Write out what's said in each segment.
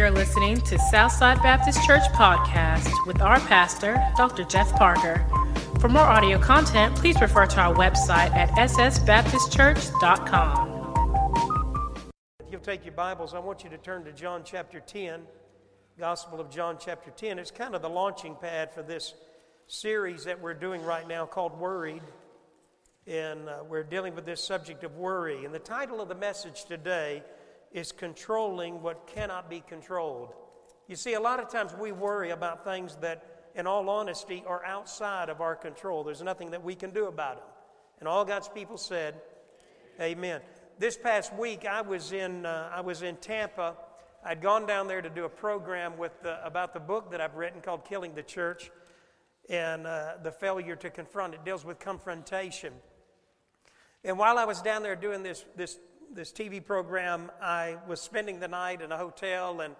You're listening to Southside Baptist Church podcast with our pastor, Dr. Jeff Parker. For more audio content, please refer to our website at ssbaptistchurch.com. If you'll take your Bibles, I want you to turn to John chapter 10, Gospel of John chapter 10. It's kind of the launching pad for this series that we're doing right now called Worried. And uh, we're dealing with this subject of worry. And the title of the message today is controlling what cannot be controlled. You see, a lot of times we worry about things that, in all honesty, are outside of our control. There's nothing that we can do about them. And all God's people said, Amen. This past week, I was in, uh, I was in Tampa. I'd gone down there to do a program with the, about the book that I've written called Killing the Church and uh, the failure to confront. It deals with confrontation. And while I was down there doing this, this this TV program, I was spending the night in a hotel, and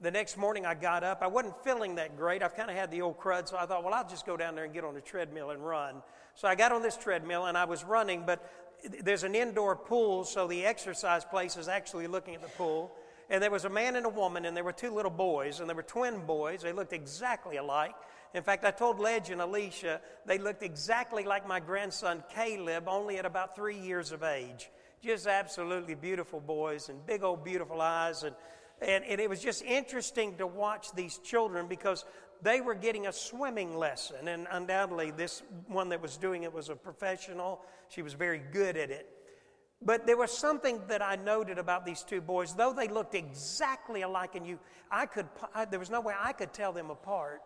the next morning I got up. I wasn't feeling that great. I've kind of had the old crud, so I thought, well, I'll just go down there and get on a treadmill and run. So I got on this treadmill and I was running, but there's an indoor pool, so the exercise place is actually looking at the pool. And there was a man and a woman, and there were two little boys, and they were twin boys. They looked exactly alike. In fact, I told Ledge and Alicia they looked exactly like my grandson Caleb, only at about three years of age just absolutely beautiful boys and big old beautiful eyes. And, and, and it was just interesting to watch these children because they were getting a swimming lesson. And undoubtedly, this one that was doing it was a professional. She was very good at it. But there was something that I noted about these two boys. Though they looked exactly alike, and you, I could, I, there was no way I could tell them apart.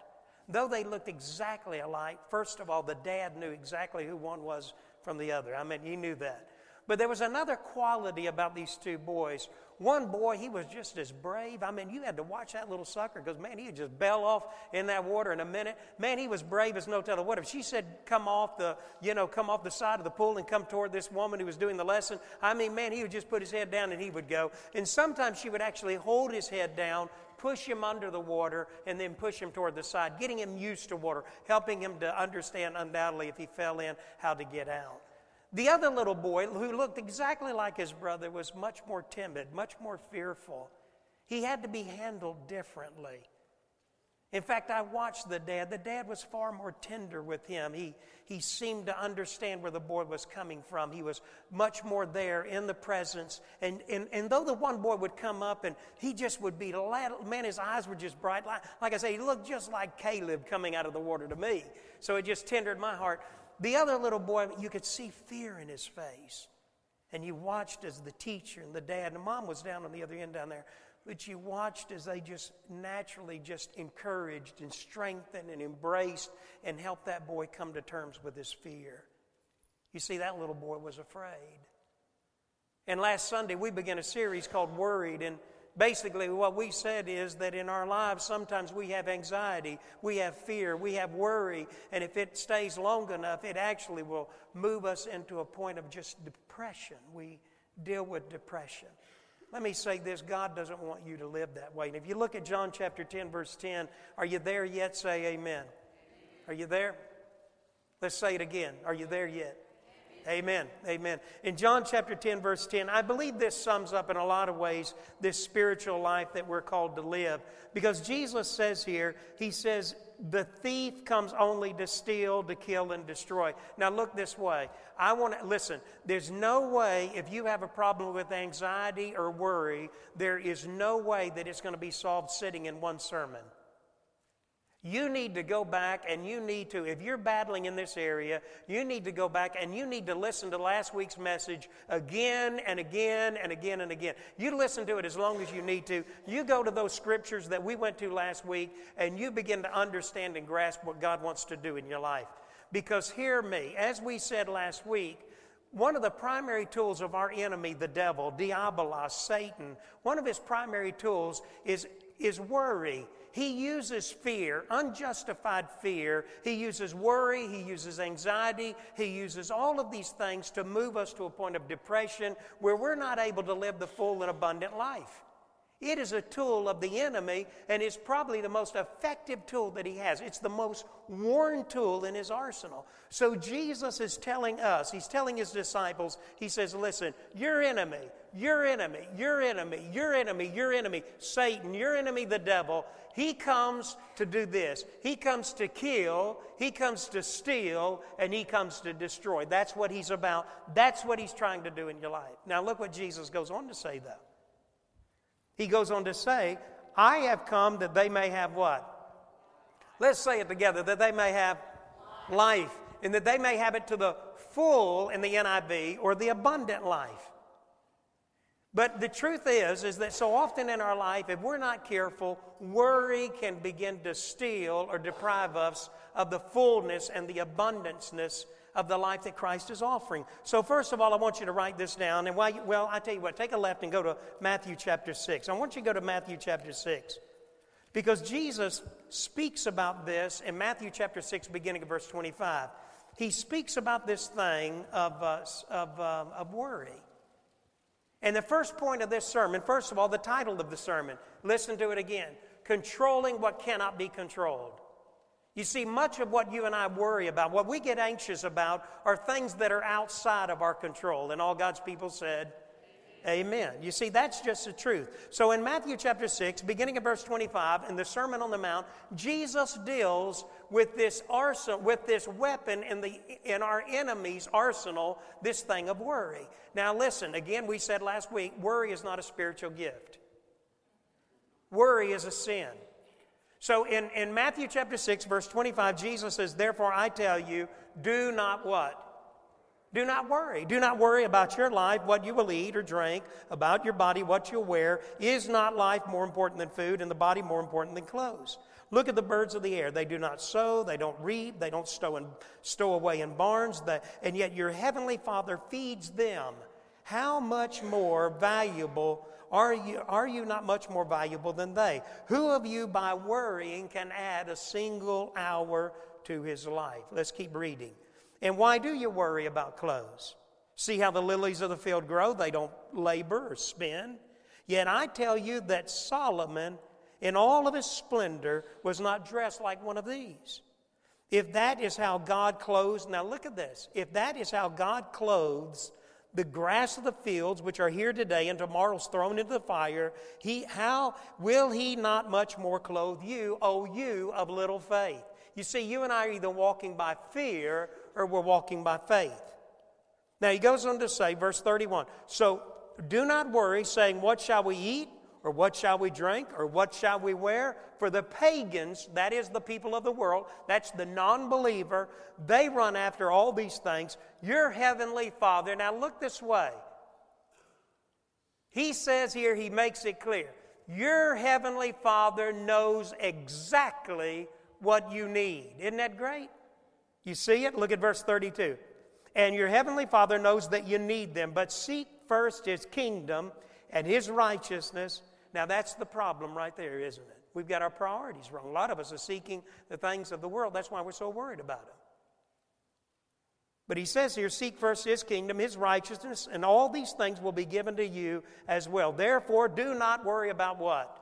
Though they looked exactly alike, first of all, the dad knew exactly who one was from the other. I mean, he knew that. But there was another quality about these two boys. One boy, he was just as brave. I mean, you had to watch that little sucker because, man, he'd just bail off in that water in a minute. Man, he was brave as no telling what. If she said, come off the, you know, come off the side of the pool and come toward this woman who was doing the lesson, I mean, man, he would just put his head down and he would go. And sometimes she would actually hold his head down, push him under the water, and then push him toward the side, getting him used to water, helping him to understand, undoubtedly, if he fell in, how to get out. The other little boy, who looked exactly like his brother, was much more timid, much more fearful. He had to be handled differently. In fact, I watched the dad. The dad was far more tender with him. He, he seemed to understand where the boy was coming from. He was much more there in the presence. And, and, and though the one boy would come up and he just would be, man, his eyes were just bright. Like, like I say, he looked just like Caleb coming out of the water to me. So it just tendered my heart. The other little boy, you could see fear in his face. And you watched as the teacher and the dad, and mom was down on the other end down there, but you watched as they just naturally just encouraged and strengthened and embraced and helped that boy come to terms with his fear. You see, that little boy was afraid. And last Sunday, we began a series called Worried, and Basically, what we said is that in our lives, sometimes we have anxiety, we have fear, we have worry, and if it stays long enough, it actually will move us into a point of just depression. We deal with depression. Let me say this God doesn't want you to live that way. And if you look at John chapter 10, verse 10, are you there yet? Say amen. Are you there? Let's say it again. Are you there yet? Amen. Amen. In John chapter 10, verse 10, I believe this sums up in a lot of ways this spiritual life that we're called to live. Because Jesus says here, He says, the thief comes only to steal, to kill, and destroy. Now, look this way. I want to listen. There's no way, if you have a problem with anxiety or worry, there is no way that it's going to be solved sitting in one sermon. You need to go back and you need to, if you're battling in this area, you need to go back and you need to listen to last week's message again and again and again and again. You listen to it as long as you need to. You go to those scriptures that we went to last week and you begin to understand and grasp what God wants to do in your life. Because hear me, as we said last week, one of the primary tools of our enemy, the devil, diabolos, Satan, one of his primary tools is, is worry he uses fear, unjustified fear. He uses worry. He uses anxiety. He uses all of these things to move us to a point of depression where we're not able to live the full and abundant life. It is a tool of the enemy, and it's probably the most effective tool that he has. It's the most worn tool in his arsenal. So Jesus is telling us, he's telling his disciples, he says, Listen, your enemy, your enemy, your enemy, your enemy, your enemy, Satan, your enemy, the devil, he comes to do this. He comes to kill, he comes to steal, and he comes to destroy. That's what he's about. That's what he's trying to do in your life. Now, look what Jesus goes on to say, though. He goes on to say, I have come that they may have what? Let's say it together that they may have life, and that they may have it to the full in the NIV or the abundant life. But the truth is, is that so often in our life, if we're not careful, worry can begin to steal or deprive us of the fullness and the abundanceness of the life that Christ is offering. So, first of all, I want you to write this down. And why, well, I tell you what, take a left and go to Matthew chapter 6. I want you to go to Matthew chapter 6. Because Jesus speaks about this in Matthew chapter 6, beginning of verse 25. He speaks about this thing of, uh, of, uh, of worry. And the first point of this sermon, first of all, the title of the sermon, listen to it again Controlling What Cannot Be Controlled. You see, much of what you and I worry about, what we get anxious about, are things that are outside of our control. And all God's people said, Amen. You see, that's just the truth. So in Matthew chapter 6, beginning of verse 25, in the Sermon on the Mount, Jesus deals with this arsenal, with this weapon in, the, in our enemy's arsenal, this thing of worry. Now listen, again, we said last week, worry is not a spiritual gift. Worry is a sin. So in, in Matthew chapter 6, verse 25, Jesus says, Therefore I tell you, do not what? Do not worry. Do not worry about your life, what you will eat or drink, about your body, what you'll wear. Is not life more important than food, and the body more important than clothes? Look at the birds of the air. They do not sow, they don't reap, they don't stow, in, stow away in barns, they, and yet your heavenly Father feeds them. How much more valuable are you, are you not much more valuable than they? Who of you, by worrying, can add a single hour to his life? Let's keep reading. And why do you worry about clothes? See how the lilies of the field grow? They don't labor or spin. Yet I tell you that Solomon, in all of his splendor, was not dressed like one of these. If that is how God clothes, now look at this. If that is how God clothes the grass of the fields, which are here today and tomorrow's thrown into the fire, he, how will he not much more clothe you, O you of little faith? You see, you and I are either walking by fear or we're walking by faith. Now he goes on to say, verse 31 So do not worry, saying, What shall we eat? Or what shall we drink? Or what shall we wear? For the pagans, that is the people of the world, that's the non believer, they run after all these things. Your heavenly Father, now look this way. He says here, he makes it clear. Your heavenly Father knows exactly what you need. Isn't that great? You see it? Look at verse 32. And your heavenly Father knows that you need them, but seek first his kingdom and his righteousness. Now, that's the problem right there, isn't it? We've got our priorities wrong. A lot of us are seeking the things of the world. That's why we're so worried about them. But he says here, Seek first his kingdom, his righteousness, and all these things will be given to you as well. Therefore, do not worry about what?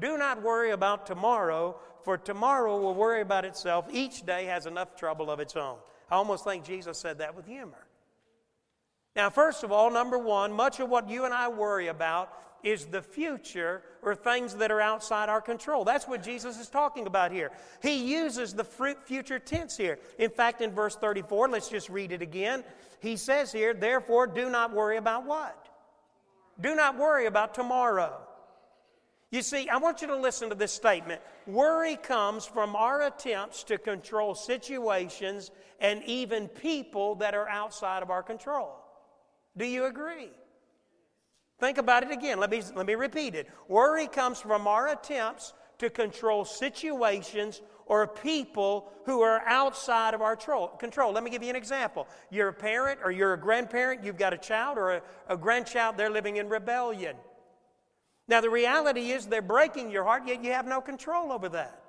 Do not worry about tomorrow, for tomorrow will worry about itself. Each day has enough trouble of its own. I almost think Jesus said that with humor. Now, first of all, number one, much of what you and I worry about is the future or things that are outside our control. That's what Jesus is talking about here. He uses the future tense here. In fact, in verse 34, let's just read it again. He says here, therefore, do not worry about what? Do not worry about tomorrow. You see, I want you to listen to this statement. Worry comes from our attempts to control situations and even people that are outside of our control. Do you agree? Think about it again. Let me, let me repeat it. Worry comes from our attempts to control situations or people who are outside of our control. Let me give you an example. You're a parent or you're a grandparent, you've got a child or a, a grandchild, they're living in rebellion. Now, the reality is they're breaking your heart, yet you have no control over that.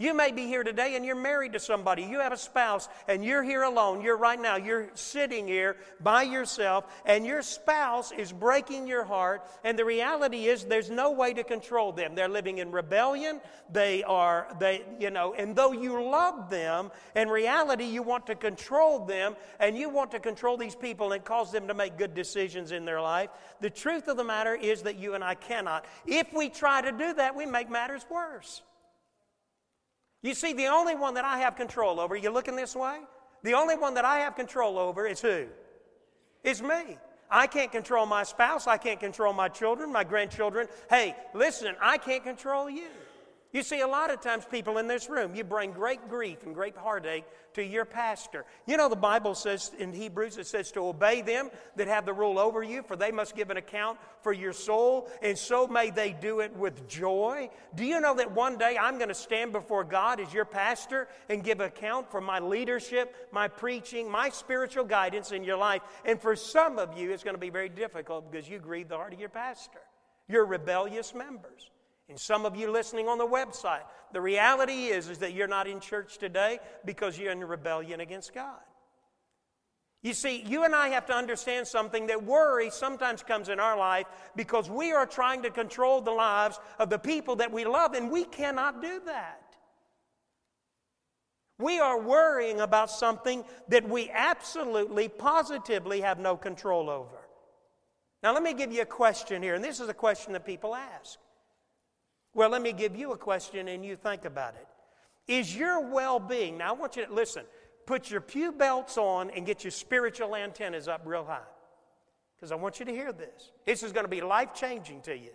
You may be here today and you're married to somebody. You have a spouse and you're here alone. You're right now, you're sitting here by yourself and your spouse is breaking your heart. And the reality is there's no way to control them. They're living in rebellion. They are, they, you know, and though you love them, in reality, you want to control them and you want to control these people and cause them to make good decisions in their life. The truth of the matter is that you and I cannot. If we try to do that, we make matters worse. You see, the only one that I have control over, you looking this way? The only one that I have control over is who? It's me. I can't control my spouse. I can't control my children, my grandchildren. Hey, listen, I can't control you. You see, a lot of times, people in this room, you bring great grief and great heartache to your pastor. You know, the Bible says in Hebrews, it says to obey them that have the rule over you, for they must give an account for your soul, and so may they do it with joy. Do you know that one day I'm going to stand before God as your pastor and give account for my leadership, my preaching, my spiritual guidance in your life? And for some of you, it's going to be very difficult because you grieve the heart of your pastor. You're rebellious members. And some of you listening on the website, the reality is, is that you're not in church today because you're in rebellion against God. You see, you and I have to understand something that worry sometimes comes in our life because we are trying to control the lives of the people that we love, and we cannot do that. We are worrying about something that we absolutely, positively have no control over. Now, let me give you a question here, and this is a question that people ask. Well, let me give you a question and you think about it. Is your well being, now I want you to listen, put your pew belts on and get your spiritual antennas up real high. Because I want you to hear this. This is going to be life changing to you.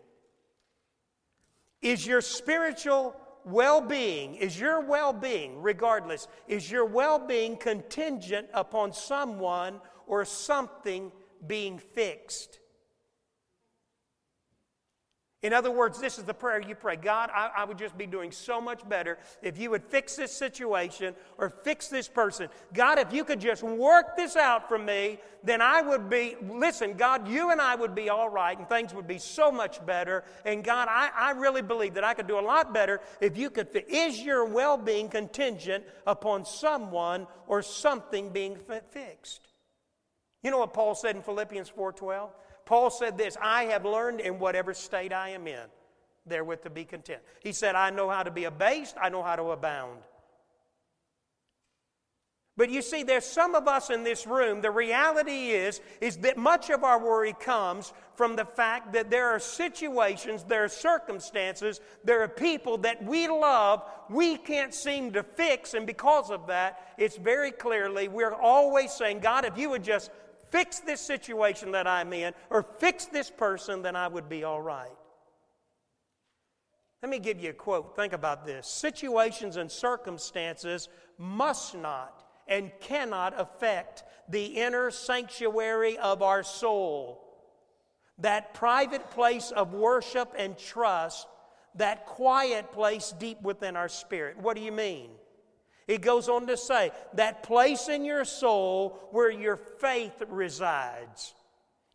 Is your spiritual well being, is your well being, regardless, is your well being contingent upon someone or something being fixed? In other words, this is the prayer you pray God, I, I, would just be doing so much better if you would fix this situation or fix this person. God, if you could just work this out for me, then I would be, listen, God, you and I would be all right and things would be so much better. And God, I, I really believe that I could do a lot better if you could. Is your well being contingent upon someone or something being fixed? You know what Paul said in Philippians 4:12? Paul said this I have learned in whatever state I am in, therewith to be content. He said, I know how to be abased, I know how to abound. But you see, there's some of us in this room, the reality is, is that much of our worry comes from the fact that there are situations, there are circumstances, there are people that we love, we can't seem to fix, and because of that, it's very clearly, we're always saying, God, if you would just fix this situation that I'm in or fix this person, then I would be all right. Let me give you a quote. Think about this. Situations and circumstances must not and cannot affect the inner sanctuary of our soul, that private place of worship and trust, that quiet place deep within our spirit. What do you mean? He goes on to say, that place in your soul where your faith resides.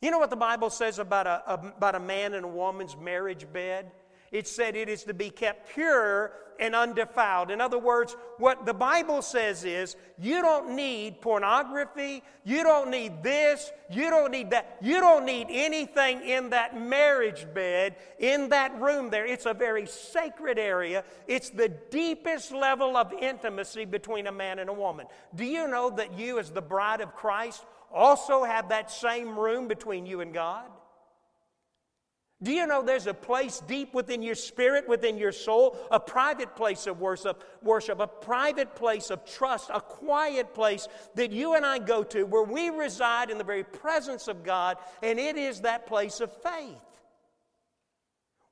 You know what the Bible says about a, about a man and a woman's marriage bed? It said it is to be kept pure and undefiled. In other words, what the Bible says is you don't need pornography, you don't need this, you don't need that, you don't need anything in that marriage bed, in that room there. It's a very sacred area. It's the deepest level of intimacy between a man and a woman. Do you know that you, as the bride of Christ, also have that same room between you and God? Do you know there's a place deep within your spirit, within your soul, a private place of worship, worship, a private place of trust, a quiet place that you and I go to where we reside in the very presence of God, and it is that place of faith.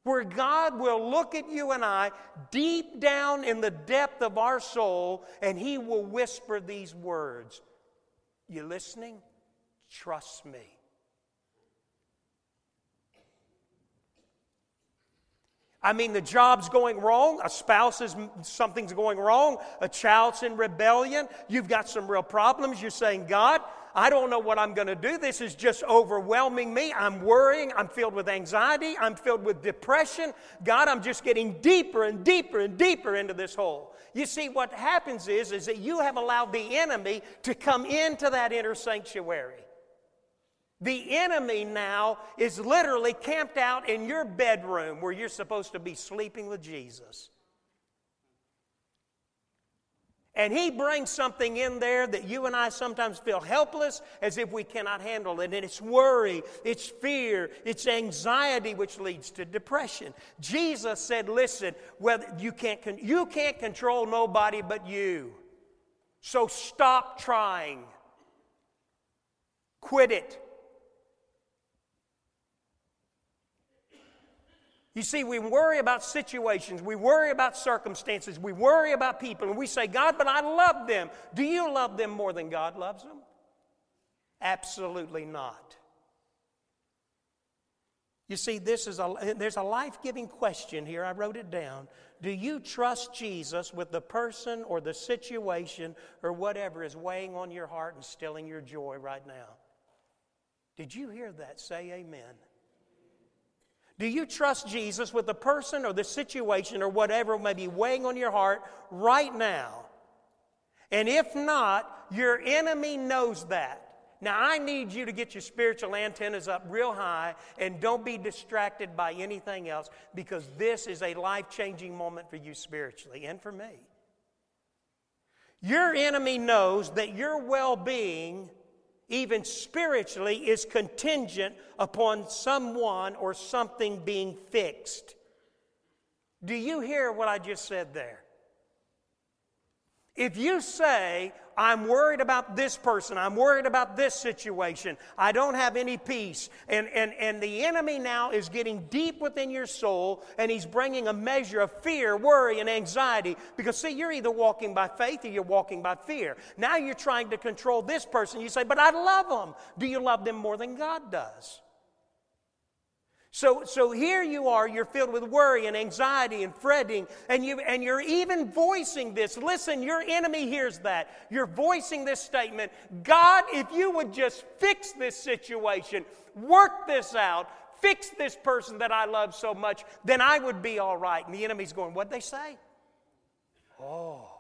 Where God will look at you and I deep down in the depth of our soul, and He will whisper these words You listening? Trust me. I mean, the job's going wrong, a spouse is something's going wrong, a child's in rebellion, you've got some real problems. You're saying, God, I don't know what I'm going to do. This is just overwhelming me. I'm worrying. I'm filled with anxiety. I'm filled with depression. God, I'm just getting deeper and deeper and deeper into this hole. You see, what happens is, is that you have allowed the enemy to come into that inner sanctuary. The enemy now is literally camped out in your bedroom where you're supposed to be sleeping with Jesus. And he brings something in there that you and I sometimes feel helpless as if we cannot handle it. And it's worry, it's fear, it's anxiety, which leads to depression. Jesus said, Listen, whether you can't, you can't control nobody but you. So stop trying. Quit it. You see, we worry about situations, we worry about circumstances, we worry about people, and we say, God, but I love them. Do you love them more than God loves them? Absolutely not. You see, this is a, there's a life giving question here. I wrote it down. Do you trust Jesus with the person or the situation or whatever is weighing on your heart and stilling your joy right now? Did you hear that? Say amen. Do you trust Jesus with the person or the situation or whatever may be weighing on your heart right now? And if not, your enemy knows that. Now, I need you to get your spiritual antennas up real high and don't be distracted by anything else because this is a life changing moment for you spiritually and for me. Your enemy knows that your well being even spiritually, is contingent upon someone or something being fixed. Do you hear what I just said there? If you say, I'm worried about this person, I'm worried about this situation, I don't have any peace, and, and, and the enemy now is getting deep within your soul, and he's bringing a measure of fear, worry, and anxiety. Because, see, you're either walking by faith or you're walking by fear. Now you're trying to control this person. You say, But I love them. Do you love them more than God does? So, so here you are, you're filled with worry and anxiety and fretting, and, you, and you're even voicing this. Listen, your enemy hears that. You're voicing this statement God, if you would just fix this situation, work this out, fix this person that I love so much, then I would be all right. And the enemy's going, What'd they say? Oh.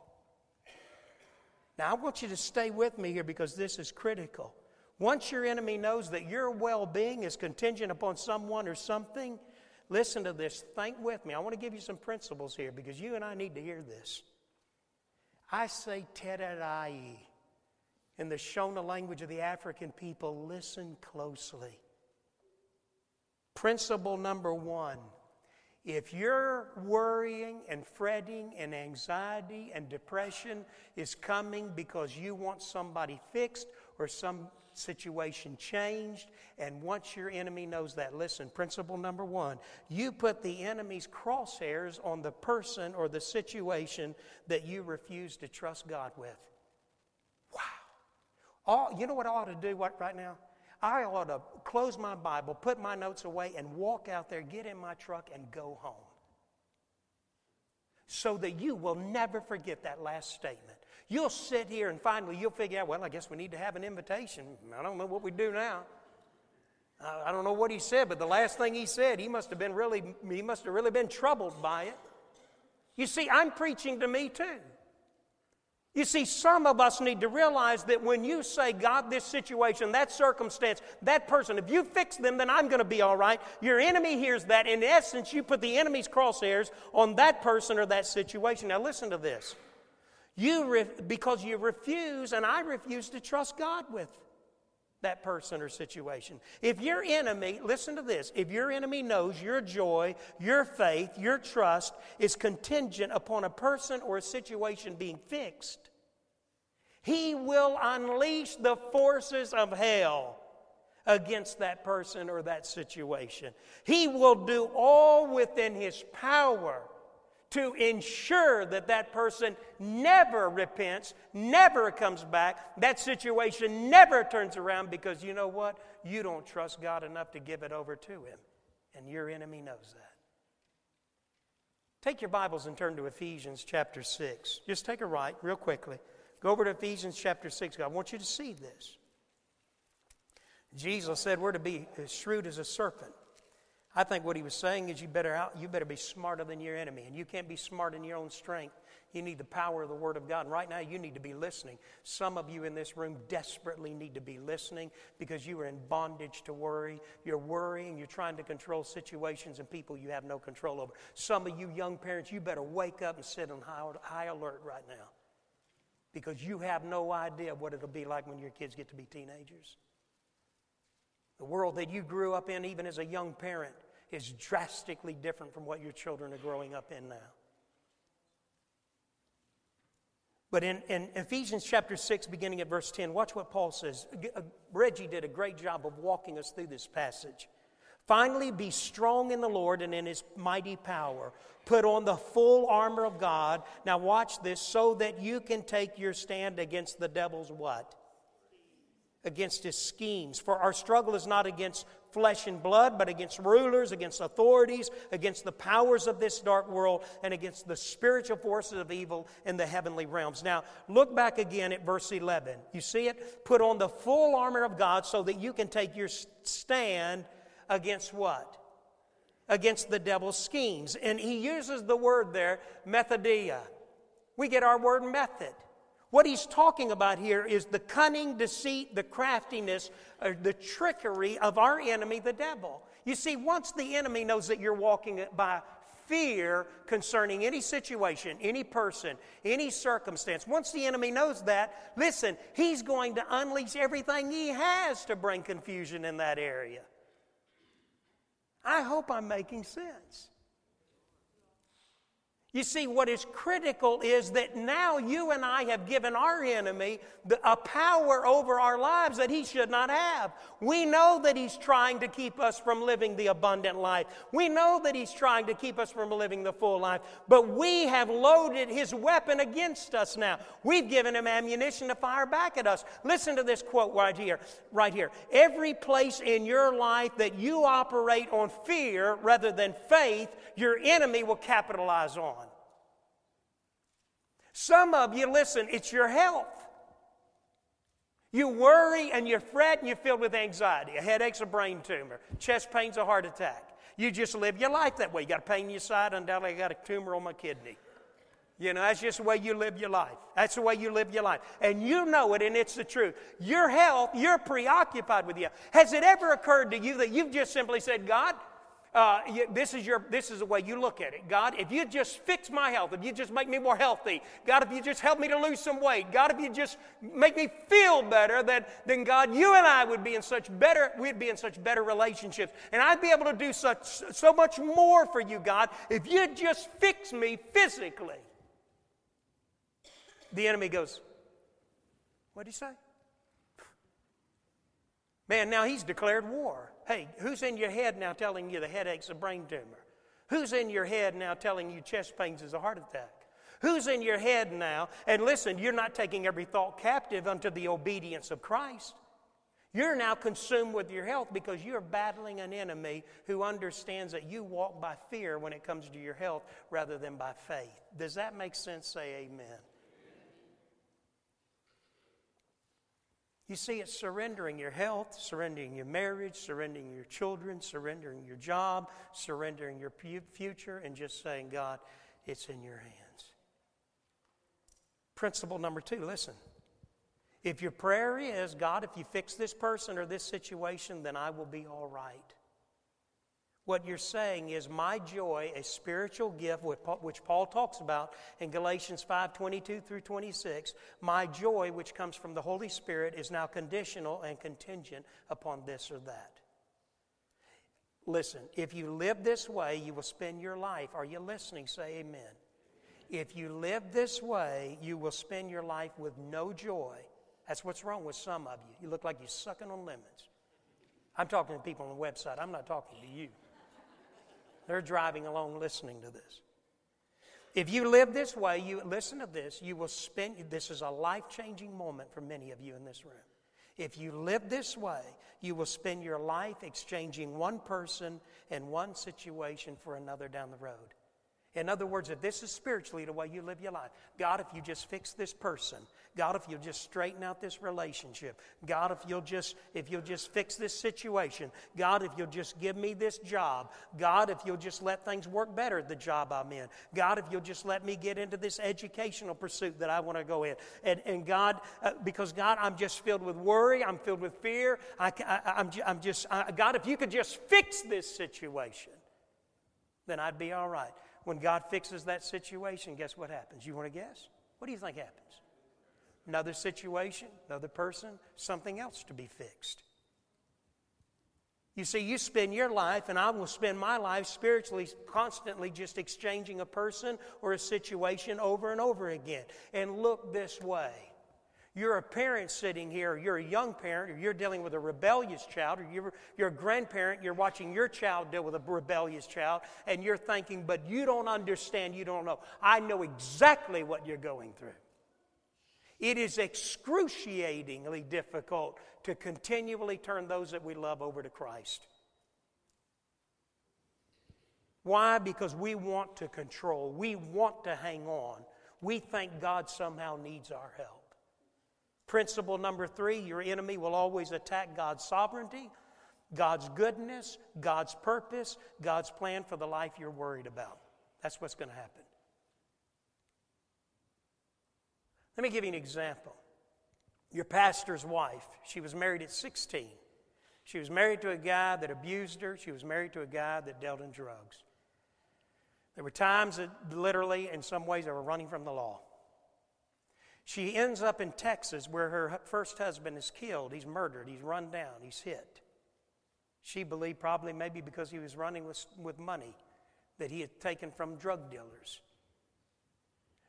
Now, I want you to stay with me here because this is critical. Once your enemy knows that your well being is contingent upon someone or something, listen to this. Think with me. I want to give you some principles here because you and I need to hear this. I say tererai. In the Shona language of the African people, listen closely. Principle number one if your worrying and fretting and anxiety and depression is coming because you want somebody fixed or some situation changed. And once your enemy knows that, listen, principle number one you put the enemy's crosshairs on the person or the situation that you refuse to trust God with. Wow. All, you know what I ought to do what, right now? I ought to close my Bible, put my notes away, and walk out there, get in my truck, and go home. So that you will never forget that last statement. You'll sit here and finally you'll figure out, well, I guess we need to have an invitation. I don't know what we do now. I don't know what he said, but the last thing he said, he must have been really, he must have really been troubled by it. You see, I'm preaching to me too. You see, some of us need to realize that when you say, God, this situation, that circumstance, that person, if you fix them, then I'm going to be all right. Your enemy hears that. In essence, you put the enemy's crosshairs on that person or that situation. Now, listen to this. You re- because you refuse, and I refuse to trust God with that person or situation. If your enemy, listen to this, if your enemy knows your joy, your faith, your trust is contingent upon a person or a situation being fixed, he will unleash the forces of hell against that person or that situation. He will do all within his power to ensure that that person never repents, never comes back, that situation never turns around because you know what? You don't trust God enough to give it over to Him. And your enemy knows that. Take your Bibles and turn to Ephesians chapter 6. Just take a right, real quickly. Go over to Ephesians chapter 6. God, I want you to see this. Jesus said we're to be as shrewd as a serpent. I think what he was saying is you better, out, you better be smarter than your enemy, and you can't be smart in your own strength. You need the power of the Word of God. And right now, you need to be listening. Some of you in this room desperately need to be listening because you are in bondage to worry. You're worrying, you're trying to control situations and people you have no control over. Some of you young parents, you better wake up and sit on high, high alert right now because you have no idea what it'll be like when your kids get to be teenagers. The world that you grew up in, even as a young parent, is drastically different from what your children are growing up in now. But in, in Ephesians chapter 6, beginning at verse 10, watch what Paul says. Uh, Reggie did a great job of walking us through this passage. Finally, be strong in the Lord and in his mighty power. Put on the full armor of God. Now, watch this so that you can take your stand against the devil's what? Against his schemes. For our struggle is not against flesh and blood, but against rulers, against authorities, against the powers of this dark world, and against the spiritual forces of evil in the heavenly realms. Now, look back again at verse 11. You see it? Put on the full armor of God so that you can take your stand against what? Against the devil's schemes. And he uses the word there, methodia. We get our word method. What he's talking about here is the cunning, deceit, the craftiness, the trickery of our enemy, the devil. You see, once the enemy knows that you're walking by fear concerning any situation, any person, any circumstance, once the enemy knows that, listen, he's going to unleash everything he has to bring confusion in that area. I hope I'm making sense. You see, what is critical is that now you and I have given our enemy a power over our lives that he should not have. We know that he's trying to keep us from living the abundant life. We know that he's trying to keep us from living the full life. But we have loaded his weapon against us now. We've given him ammunition to fire back at us. Listen to this quote right here. Right here. Every place in your life that you operate on fear rather than faith, your enemy will capitalize on. Some of you, listen, it's your health. You worry and you fret and you're filled with anxiety. A headache's a brain tumor. Chest pain's a heart attack. You just live your life that way. You got a pain in your side, undoubtedly I got a tumor on my kidney. You know, that's just the way you live your life. That's the way you live your life. And you know it, and it's the truth. Your health, you're preoccupied with you. Has it ever occurred to you that you've just simply said, God, uh, this is your this is the way you look at it. God if you just fix my health if you just make me more healthy god if you just help me to lose some weight god if you just make me feel better then, then god you and i would be in such better we'd be in such better relationships. And i'd be able to do such so much more for you god if you just fix me physically. The enemy goes what did he say? Man now he's declared war Hey, who's in your head now telling you the headache's a brain tumor? Who's in your head now telling you chest pains is a heart attack? Who's in your head now? And listen, you're not taking every thought captive unto the obedience of Christ. You're now consumed with your health because you're battling an enemy who understands that you walk by fear when it comes to your health rather than by faith. Does that make sense? Say amen. You see, it's surrendering your health, surrendering your marriage, surrendering your children, surrendering your job, surrendering your future, and just saying, God, it's in your hands. Principle number two listen. If your prayer is, God, if you fix this person or this situation, then I will be all right. What you're saying is, my joy, a spiritual gift, which Paul talks about in Galatians 5 22 through 26, my joy, which comes from the Holy Spirit, is now conditional and contingent upon this or that. Listen, if you live this way, you will spend your life. Are you listening? Say amen. If you live this way, you will spend your life with no joy. That's what's wrong with some of you. You look like you're sucking on lemons. I'm talking to people on the website, I'm not talking to you. They're driving along listening to this. If you live this way, you listen to this, you will spend this is a life-changing moment for many of you in this room. If you live this way, you will spend your life exchanging one person and one situation for another down the road. In other words, if this is spiritually the way you live your life, God, if you just fix this person, God, if you'll just straighten out this relationship, God, if you'll just if you'll just fix this situation, God, if you'll just give me this job, God, if you'll just let things work better at the job I'm in, God, if you'll just let me get into this educational pursuit that I want to go in, and and God, uh, because God, I'm just filled with worry, I'm filled with fear, I, am I'm, I'm just uh, God, if you could just fix this situation, then I'd be all right. When God fixes that situation, guess what happens? You want to guess? What do you think happens? Another situation, another person, something else to be fixed. You see, you spend your life, and I will spend my life spiritually, constantly just exchanging a person or a situation over and over again. And look this way you're a parent sitting here, you're a young parent, or you're dealing with a rebellious child, or you're, you're a grandparent, you're watching your child deal with a rebellious child, and you're thinking, but you don't understand, you don't know. I know exactly what you're going through. It is excruciatingly difficult to continually turn those that we love over to Christ. Why? Because we want to control, we want to hang on. We think God somehow needs our help. Principle number three your enemy will always attack God's sovereignty, God's goodness, God's purpose, God's plan for the life you're worried about. That's what's going to happen. Let me give you an example. Your pastor's wife, she was married at 16. She was married to a guy that abused her. She was married to a guy that dealt in drugs. There were times that literally, in some ways, they were running from the law. She ends up in Texas where her first husband is killed. He's murdered, he's run down, he's hit. She believed, probably maybe because he was running with, with money that he had taken from drug dealers.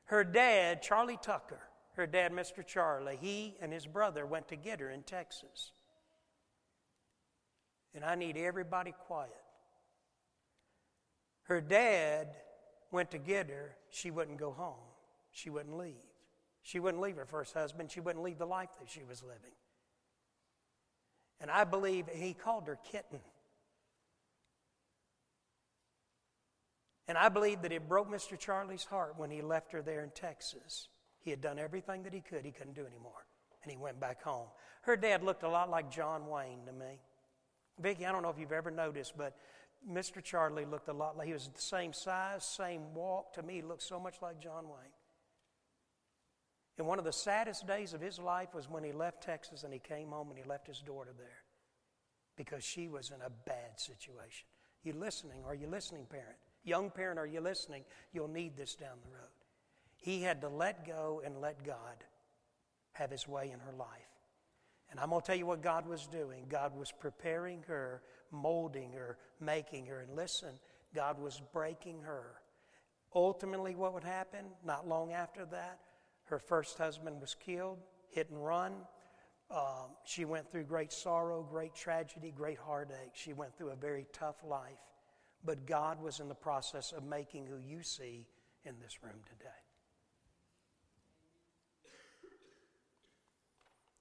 Her dad, Charlie Tucker, her dad, Mr. Charlie, he and his brother went to get her in Texas. And I need everybody quiet. Her dad went to get her. She wouldn't go home, she wouldn't leave. She wouldn't leave her first husband. She wouldn't leave the life that she was living. And I believe he called her kitten. And I believe that it broke Mr. Charlie's heart when he left her there in Texas. He had done everything that he could, he couldn't do anymore. And he went back home. Her dad looked a lot like John Wayne to me. Vicki, I don't know if you've ever noticed, but Mr. Charlie looked a lot like he was the same size, same walk. To me, he looked so much like John Wayne. And one of the saddest days of his life was when he left Texas and he came home and he left his daughter there because she was in a bad situation. You listening? Are you listening, parent? Young parent, are you listening? You'll need this down the road. He had to let go and let God have his way in her life. And I'm going to tell you what God was doing. God was preparing her, molding her, making her. And listen, God was breaking her. Ultimately, what would happen? Not long after that, her first husband was killed, hit and run. Um, she went through great sorrow, great tragedy, great heartache. She went through a very tough life. But God was in the process of making who you see in this room today.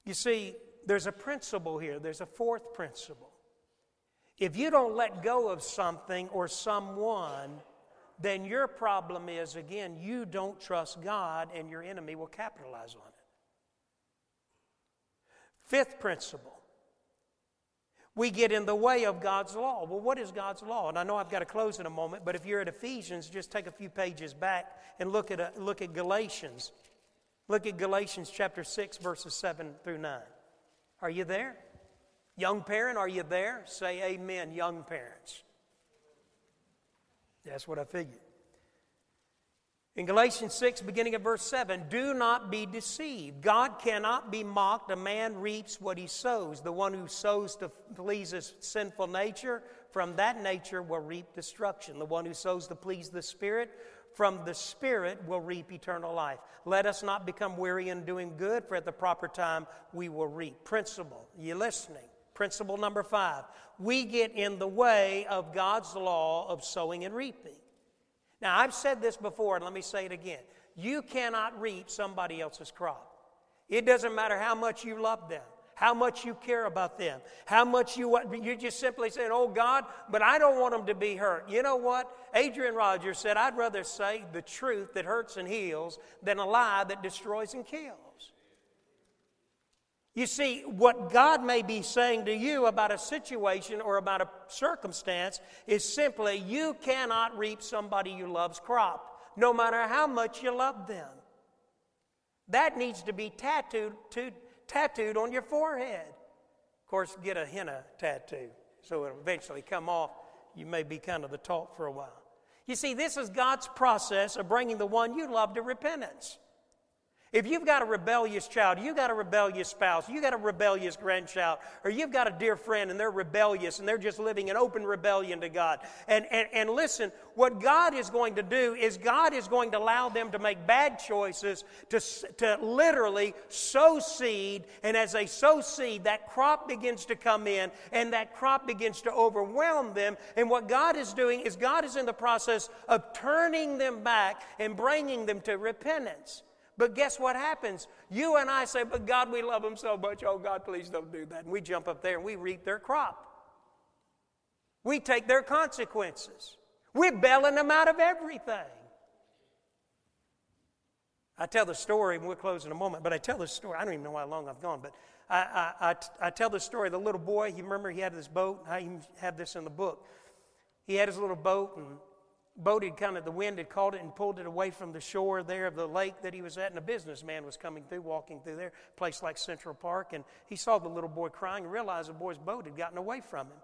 You see, there's a principle here, there's a fourth principle. If you don't let go of something or someone, then your problem is, again, you don't trust God and your enemy will capitalize on it. Fifth principle we get in the way of God's law. Well, what is God's law? And I know I've got to close in a moment, but if you're at Ephesians, just take a few pages back and look at, a, look at Galatians. Look at Galatians chapter 6, verses 7 through 9. Are you there? Young parent, are you there? Say amen, young parents. That's what I figured. In Galatians 6, beginning at verse 7, do not be deceived. God cannot be mocked. A man reaps what he sows. The one who sows to please his sinful nature, from that nature will reap destruction. The one who sows to please the Spirit, from the Spirit will reap eternal life. Let us not become weary in doing good, for at the proper time we will reap. Principle, you listening? Principle number five we get in the way of God's law of sowing and reaping. Now, I've said this before, and let me say it again. You cannot reap somebody else's crop. It doesn't matter how much you love them, how much you care about them, how much you want, you just simply saying, "Oh God, but I don't want them to be hurt." You know what? Adrian Rogers said, "I'd rather say the truth that hurts and heals than a lie that destroys and kills." You see, what God may be saying to you about a situation or about a circumstance is simply you cannot reap somebody you love's crop, no matter how much you love them. That needs to be tattooed to, tattooed on your forehead. Of course, get a henna tattoo so it'll eventually come off. You may be kind of the talk for a while. You see, this is God's process of bringing the one you love to repentance. If you've got a rebellious child, you've got a rebellious spouse, you've got a rebellious grandchild, or you've got a dear friend and they're rebellious and they're just living in open rebellion to God. And, and, and listen, what God is going to do is God is going to allow them to make bad choices, to, to literally sow seed. And as they sow seed, that crop begins to come in and that crop begins to overwhelm them. And what God is doing is God is in the process of turning them back and bringing them to repentance. But guess what happens? You and I say, But God, we love them so much. Oh, God, please don't do that. And we jump up there and we reap their crop. We take their consequences. We're bailing them out of everything. I tell the story, and we'll close in a moment, but I tell this story. I don't even know how long I've gone, but I, I, I, I tell the story. The little boy, you remember he had this boat. I even have this in the book. He had his little boat, and boat had kind of, the wind had caught it and pulled it away from the shore there of the lake that he was at. And a businessman was coming through, walking through there, place like Central Park. And he saw the little boy crying and realized the boy's boat had gotten away from him.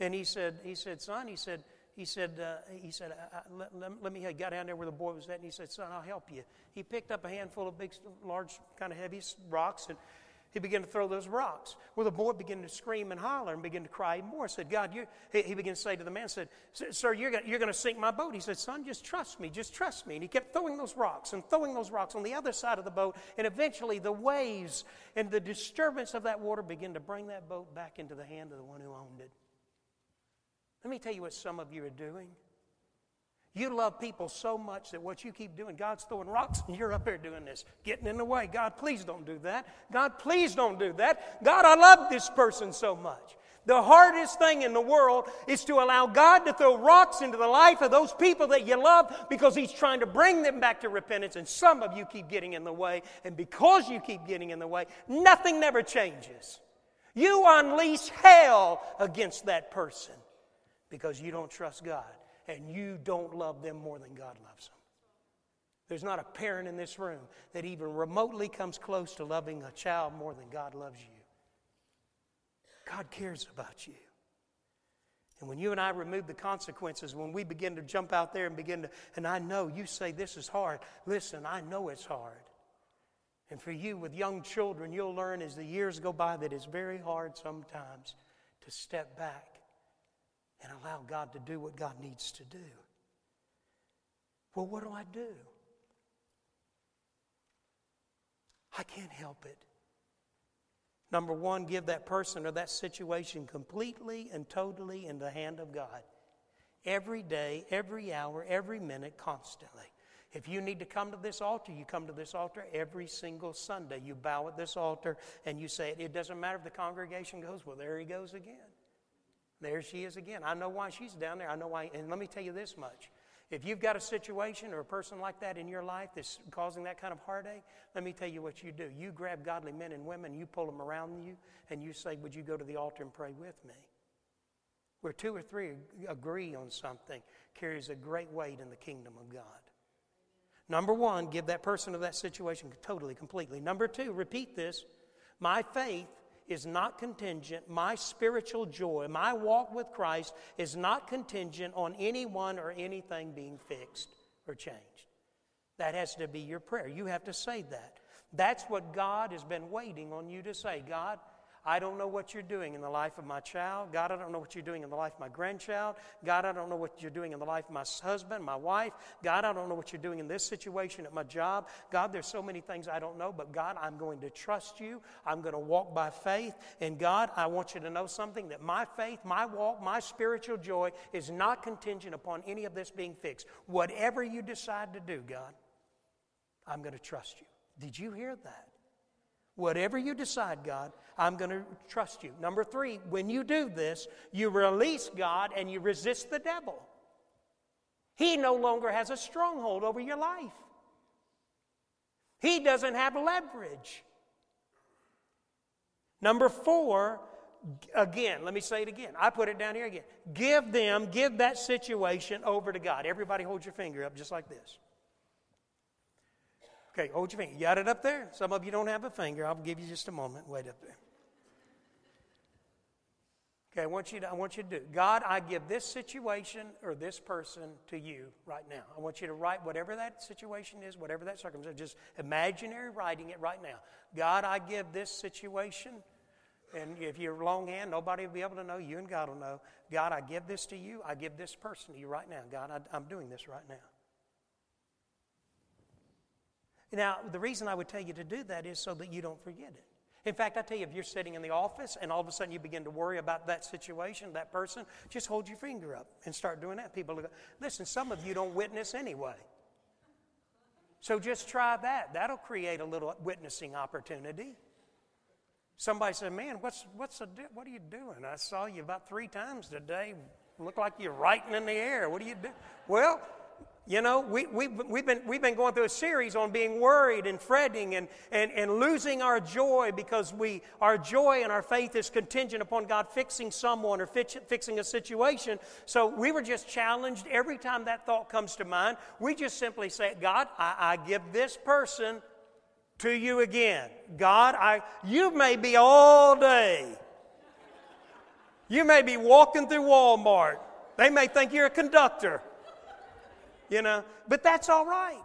And he said, he said, son, he said, he said, uh, he said, I, let, let, me, he got down there where the boy was at, and he said, son, I'll help you. He picked up a handful of big, large, kind of heavy rocks and he began to throw those rocks. Well, the boy began to scream and holler and began to cry more. Said, God, you, he, he began to say to the man, said, Sir, you're going you're to sink my boat. He said, Son, just trust me, just trust me. And he kept throwing those rocks and throwing those rocks on the other side of the boat. And eventually, the waves and the disturbance of that water began to bring that boat back into the hand of the one who owned it. Let me tell you what some of you are doing. You love people so much that what you keep doing, God's throwing rocks and you're up here doing this, getting in the way. God, please don't do that. God, please don't do that. God, I love this person so much. The hardest thing in the world is to allow God to throw rocks into the life of those people that you love because He's trying to bring them back to repentance. And some of you keep getting in the way. And because you keep getting in the way, nothing never changes. You unleash hell against that person because you don't trust God and you don't love them more than God loves them. There's not a parent in this room that even remotely comes close to loving a child more than God loves you. God cares about you. And when you and I remove the consequences, when we begin to jump out there and begin to, and I know you say this is hard. Listen, I know it's hard. And for you with young children, you'll learn as the years go by that it's very hard sometimes to step back and allow God to do what God needs to do. Well, what do I do? I can't help it. Number one, give that person or that situation completely and totally in the hand of God. Every day, every hour, every minute, constantly. If you need to come to this altar, you come to this altar every single Sunday. You bow at this altar and you say, It doesn't matter if the congregation goes, well, there he goes again. There she is again. I know why she's down there. I know why. And let me tell you this much. If you've got a situation or a person like that in your life that's causing that kind of heartache, let me tell you what you do. You grab godly men and women, you pull them around you, and you say, Would you go to the altar and pray with me? Where two or three agree on something carries a great weight in the kingdom of God. Number one, give that person of that situation totally, completely. Number two, repeat this. My faith is not contingent, my spiritual joy, my walk with Christ is not contingent on anyone or anything being fixed or changed. That has to be your prayer. You have to say that. That's what God has been waiting on you to say. God, I don't know what you're doing in the life of my child. God, I don't know what you're doing in the life of my grandchild. God, I don't know what you're doing in the life of my husband, my wife. God, I don't know what you're doing in this situation at my job. God, there's so many things I don't know, but God, I'm going to trust you. I'm going to walk by faith. And God, I want you to know something that my faith, my walk, my spiritual joy is not contingent upon any of this being fixed. Whatever you decide to do, God, I'm going to trust you. Did you hear that? Whatever you decide, God, I'm going to trust you. Number three, when you do this, you release God and you resist the devil. He no longer has a stronghold over your life, he doesn't have leverage. Number four, again, let me say it again. I put it down here again. Give them, give that situation over to God. Everybody hold your finger up just like this. Okay, hold your finger. You got it up there? Some of you don't have a finger. I'll give you just a moment. Wait up there. Okay, I want you to, I want you to do. God, I give this situation or this person to you right now. I want you to write whatever that situation is, whatever that circumstance, just imaginary writing it right now. God, I give this situation, and if you're longhand, nobody will be able to know. You and God will know. God, I give this to you. I give this person to you right now. God, I, I'm doing this right now. Now, the reason I would tell you to do that is so that you don't forget it. In fact, I tell you, if you're sitting in the office and all of a sudden you begin to worry about that situation, that person, just hold your finger up and start doing that. People go, listen, some of you don't witness anyway. So just try that. That'll create a little witnessing opportunity. Somebody said, Man, what's, what's the, what are you doing? I saw you about three times today. Look like you're writing in the air. What do you do? Well, you know, we, we, we've, been, we've been going through a series on being worried and fretting and, and, and losing our joy because we, our joy and our faith is contingent upon God fixing someone or fix, fixing a situation. So we were just challenged every time that thought comes to mind. We just simply say, God, I, I give this person to you again. God, I, you may be all day. You may be walking through Walmart. They may think you're a conductor you know, but that's all right.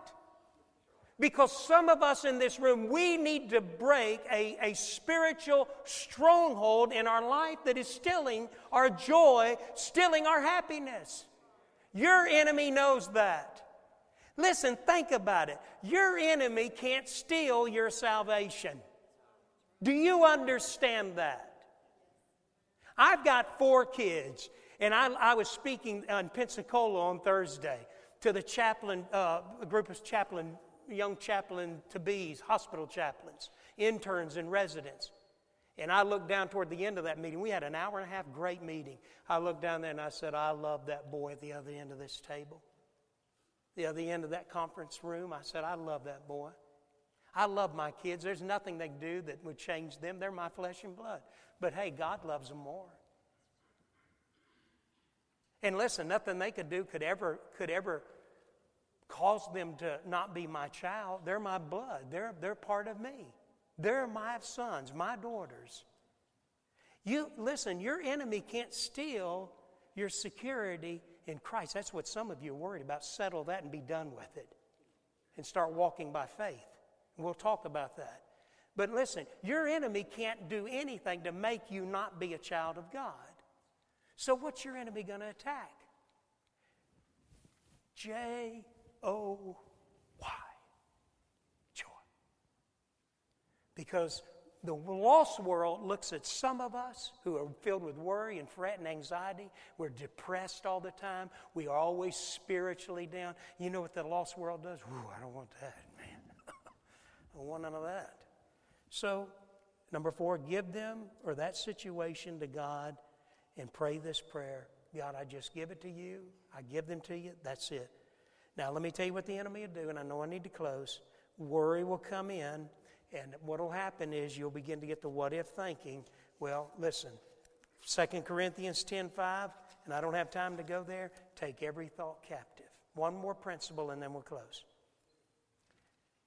Because some of us in this room, we need to break a, a spiritual stronghold in our life that is stealing our joy, stealing our happiness. Your enemy knows that. Listen, think about it. Your enemy can't steal your salvation. Do you understand that? I've got four kids, and I, I was speaking in Pensacola on Thursday to the chaplain, uh, a group of chaplain, young chaplain to bees, hospital chaplains, interns, and residents. And I looked down toward the end of that meeting. We had an hour and a half great meeting. I looked down there and I said, I love that boy at the other end of this table. The other end of that conference room, I said, I love that boy. I love my kids. There's nothing they do that would change them. They're my flesh and blood. But hey, God loves them more. And listen, nothing they could do could ever, could ever cause them to not be my child. They're my blood, they're, they're part of me. They're my sons, my daughters. You listen, your enemy can't steal your security in Christ. That's what some of you are worried about. Settle that and be done with it. And start walking by faith. We'll talk about that. But listen, your enemy can't do anything to make you not be a child of God. So, what's your enemy going to attack? J O Y. Joy. Because the lost world looks at some of us who are filled with worry and fret and anxiety. We're depressed all the time. We are always spiritually down. You know what the lost world does? Ooh, I don't want that, man. I don't want none of that. So, number four, give them or that situation to God and pray this prayer God, I just give it to you. I give them to you. That's it. Now, let me tell you what the enemy will do, and I know I need to close. Worry will come in, and what will happen is you'll begin to get the what if thinking. Well, listen, 2 Corinthians 10 5, and I don't have time to go there. Take every thought captive. One more principle, and then we'll close.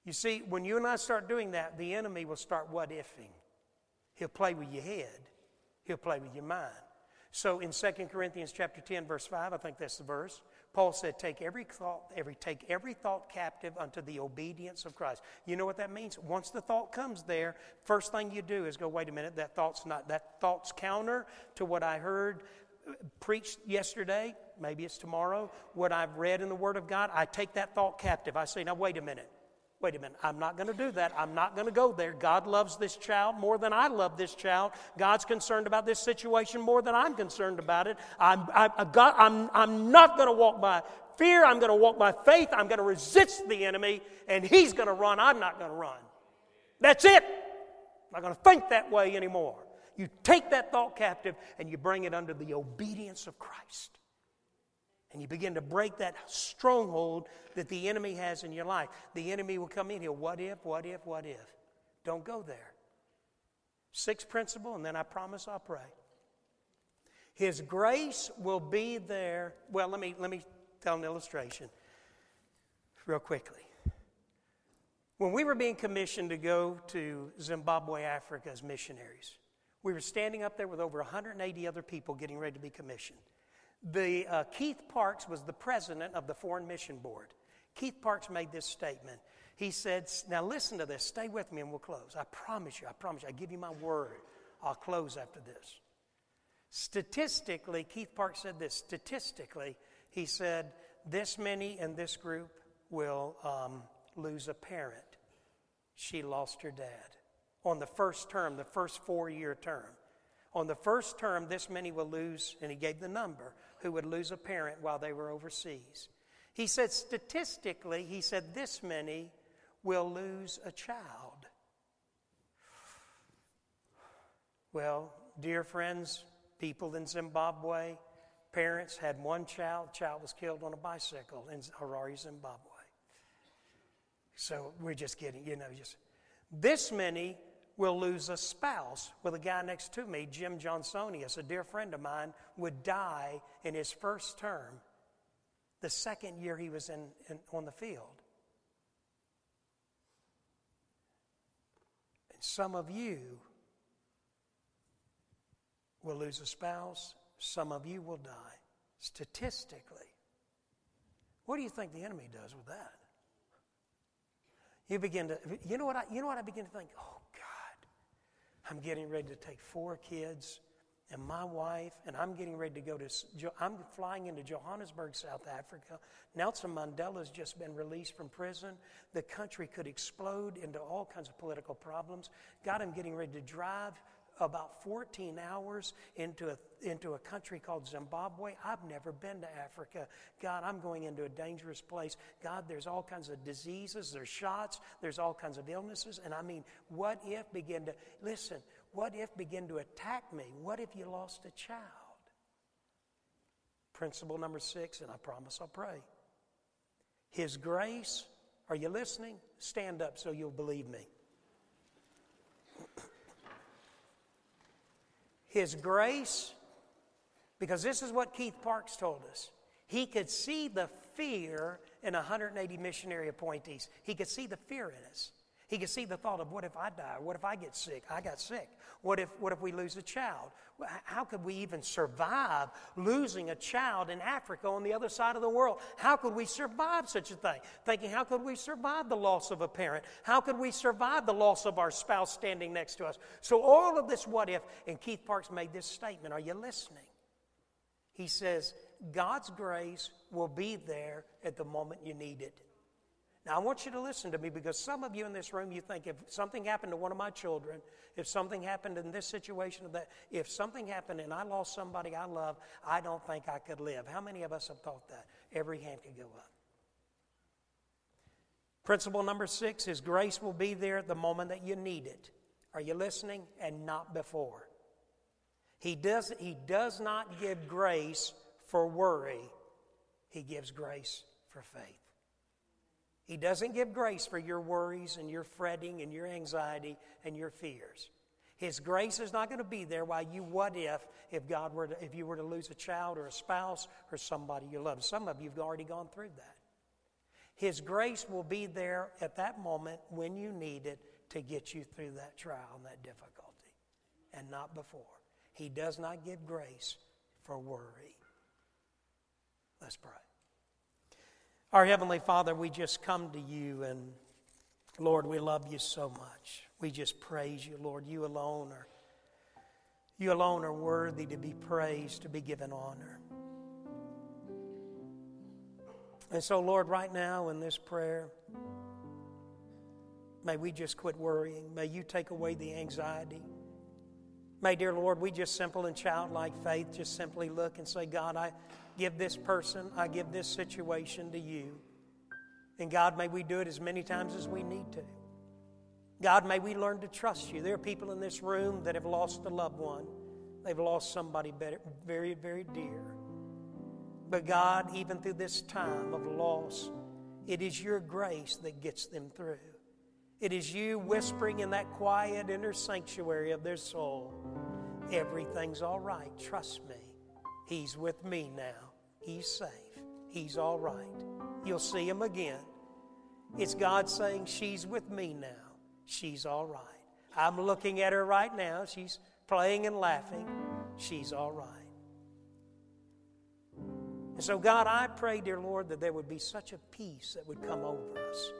You see, when you and I start doing that, the enemy will start what ifing. He'll play with your head, he'll play with your mind. So in 2 Corinthians chapter 10, verse 5, I think that's the verse, Paul said, Take every thought, every, take every thought captive unto the obedience of Christ. You know what that means? Once the thought comes there, first thing you do is go, wait a minute, that thought's not that thought's counter to what I heard preached yesterday. Maybe it's tomorrow. What I've read in the Word of God, I take that thought captive. I say, now wait a minute. Wait a minute, I'm not going to do that. I'm not going to go there. God loves this child more than I love this child. God's concerned about this situation more than I'm concerned about it. I'm, I, God, I'm, I'm not going to walk by fear. I'm going to walk by faith. I'm going to resist the enemy, and he's going to run. I'm not going to run. That's it. I'm not going to think that way anymore. You take that thought captive and you bring it under the obedience of Christ. And you begin to break that stronghold that the enemy has in your life. The enemy will come in here. What if, what if, what if? Don't go there. Sixth principle, and then I promise I'll pray. His grace will be there. Well, let me, let me tell an illustration real quickly. When we were being commissioned to go to Zimbabwe, Africa as missionaries, we were standing up there with over 180 other people getting ready to be commissioned. The, uh, Keith Parks was the president of the Foreign Mission Board. Keith Parks made this statement. He said, Now listen to this, stay with me and we'll close. I promise you, I promise you, I give you my word. I'll close after this. Statistically, Keith Parks said this statistically, he said, This many in this group will um, lose a parent. She lost her dad on the first term, the first four year term. On the first term, this many will lose, and he gave the number, who would lose a parent while they were overseas. He said, statistically, he said, this many will lose a child. Well, dear friends, people in Zimbabwe, parents had one child, child was killed on a bicycle in Harare, Zimbabwe. So we're just getting, you know, just this many will lose a spouse. Well, the guy next to me, Jim Johnsonius, a dear friend of mine, would die in his first term the second year he was in, in on the field. And some of you will lose a spouse, some of you will die. Statistically, what do you think the enemy does with that? You begin to, you know what I, you know what I begin to think? Oh, I'm getting ready to take four kids and my wife, and I'm getting ready to go to, I'm flying into Johannesburg, South Africa. Nelson Mandela's just been released from prison. The country could explode into all kinds of political problems. God, I'm getting ready to drive about 14 hours into a, into a country called Zimbabwe. I've never been to Africa. God, I'm going into a dangerous place. God, there's all kinds of diseases, there's shots, there's all kinds of illnesses. And I mean, what if begin to, listen, what if begin to attack me? What if you lost a child? Principle number six, and I promise I'll pray. His grace, are you listening? Stand up so you'll believe me. His grace, because this is what Keith Parks told us. He could see the fear in 180 missionary appointees. He could see the fear in us. He could see the thought of what if I die? What if I get sick? I got sick. What if, what if we lose a child? How could we even survive losing a child in Africa on the other side of the world? How could we survive such a thing? Thinking, how could we survive the loss of a parent? How could we survive the loss of our spouse standing next to us? So, all of this what if, and Keith Parks made this statement. Are you listening? He says, God's grace will be there at the moment you need it. Now, I want you to listen to me because some of you in this room, you think if something happened to one of my children, if something happened in this situation, or that if something happened and I lost somebody I love, I don't think I could live. How many of us have thought that? Every hand could go up. Principle number six is grace will be there at the moment that you need it. Are you listening? And not before. He does, he does not give grace for worry, He gives grace for faith. He doesn't give grace for your worries and your fretting and your anxiety and your fears. His grace is not going to be there while you what if if God were to, if you were to lose a child or a spouse or somebody you love. Some of you've already gone through that. His grace will be there at that moment when you need it to get you through that trial and that difficulty and not before. He does not give grace for worry. Let's pray. Our Heavenly Father, we just come to you, and Lord, we love you so much. We just praise you, Lord. You alone are. You alone are worthy to be praised, to be given honor. And so, Lord, right now in this prayer, may we just quit worrying. May you take away the anxiety. May, dear Lord, we just simple and childlike faith just simply look and say, God, I, give this person, I give this situation to you. And God, may we do it as many times as we need to. God, may we learn to trust you. There are people in this room that have lost a loved one, they've lost somebody very, very dear. But God, even through this time of loss, it is your grace that gets them through. It is you whispering in that quiet inner sanctuary of their soul everything's all right. Trust me. He's with me now. He's safe. He's all right. You'll see him again. It's God saying, She's with me now. She's all right. I'm looking at her right now. She's playing and laughing. She's all right. And so, God, I pray, dear Lord, that there would be such a peace that would come over us,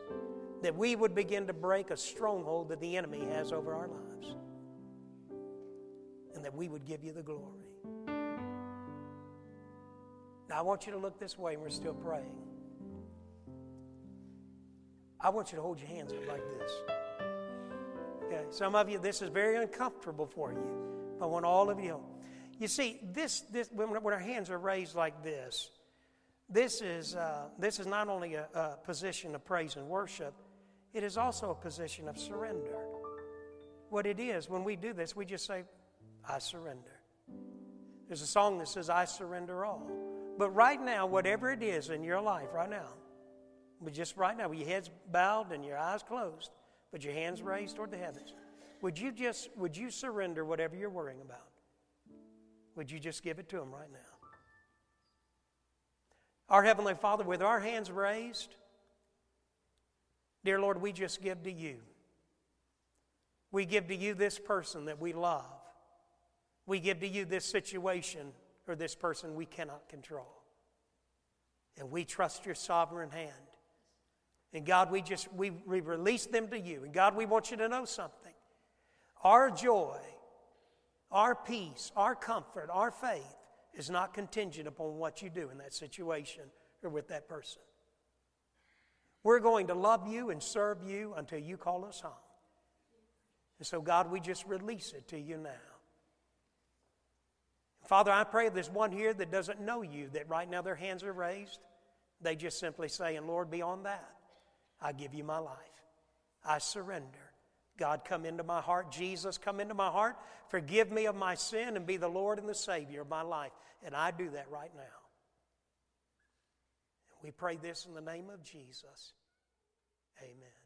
that we would begin to break a stronghold that the enemy has over our lives, and that we would give you the glory. Now, I want you to look this way, and we're still praying. I want you to hold your hands up like this. Okay, some of you, this is very uncomfortable for you. But I want all of you. You see, this, this when, when our hands are raised like this, this is, uh, this is not only a, a position of praise and worship, it is also a position of surrender. What it is, when we do this, we just say, I surrender. There's a song that says, I surrender all. But right now, whatever it is in your life, right now, but just right now, with your heads bowed and your eyes closed, but your hands raised toward the heavens, would you just would you surrender whatever you're worrying about? Would you just give it to him right now? Our Heavenly Father, with our hands raised, dear Lord, we just give to you. We give to you this person that we love. We give to you this situation or this person we cannot control. And we trust your sovereign hand. And God, we just we, we release them to you. And God, we want you to know something. Our joy, our peace, our comfort, our faith is not contingent upon what you do in that situation or with that person. We're going to love you and serve you until you call us home. And so, God, we just release it to you now. Father, I pray there's one here that doesn't know you, that right now their hands are raised. They just simply say, and Lord, beyond that, I give you my life. I surrender. God, come into my heart. Jesus, come into my heart. Forgive me of my sin and be the Lord and the Savior of my life. And I do that right now. We pray this in the name of Jesus. Amen.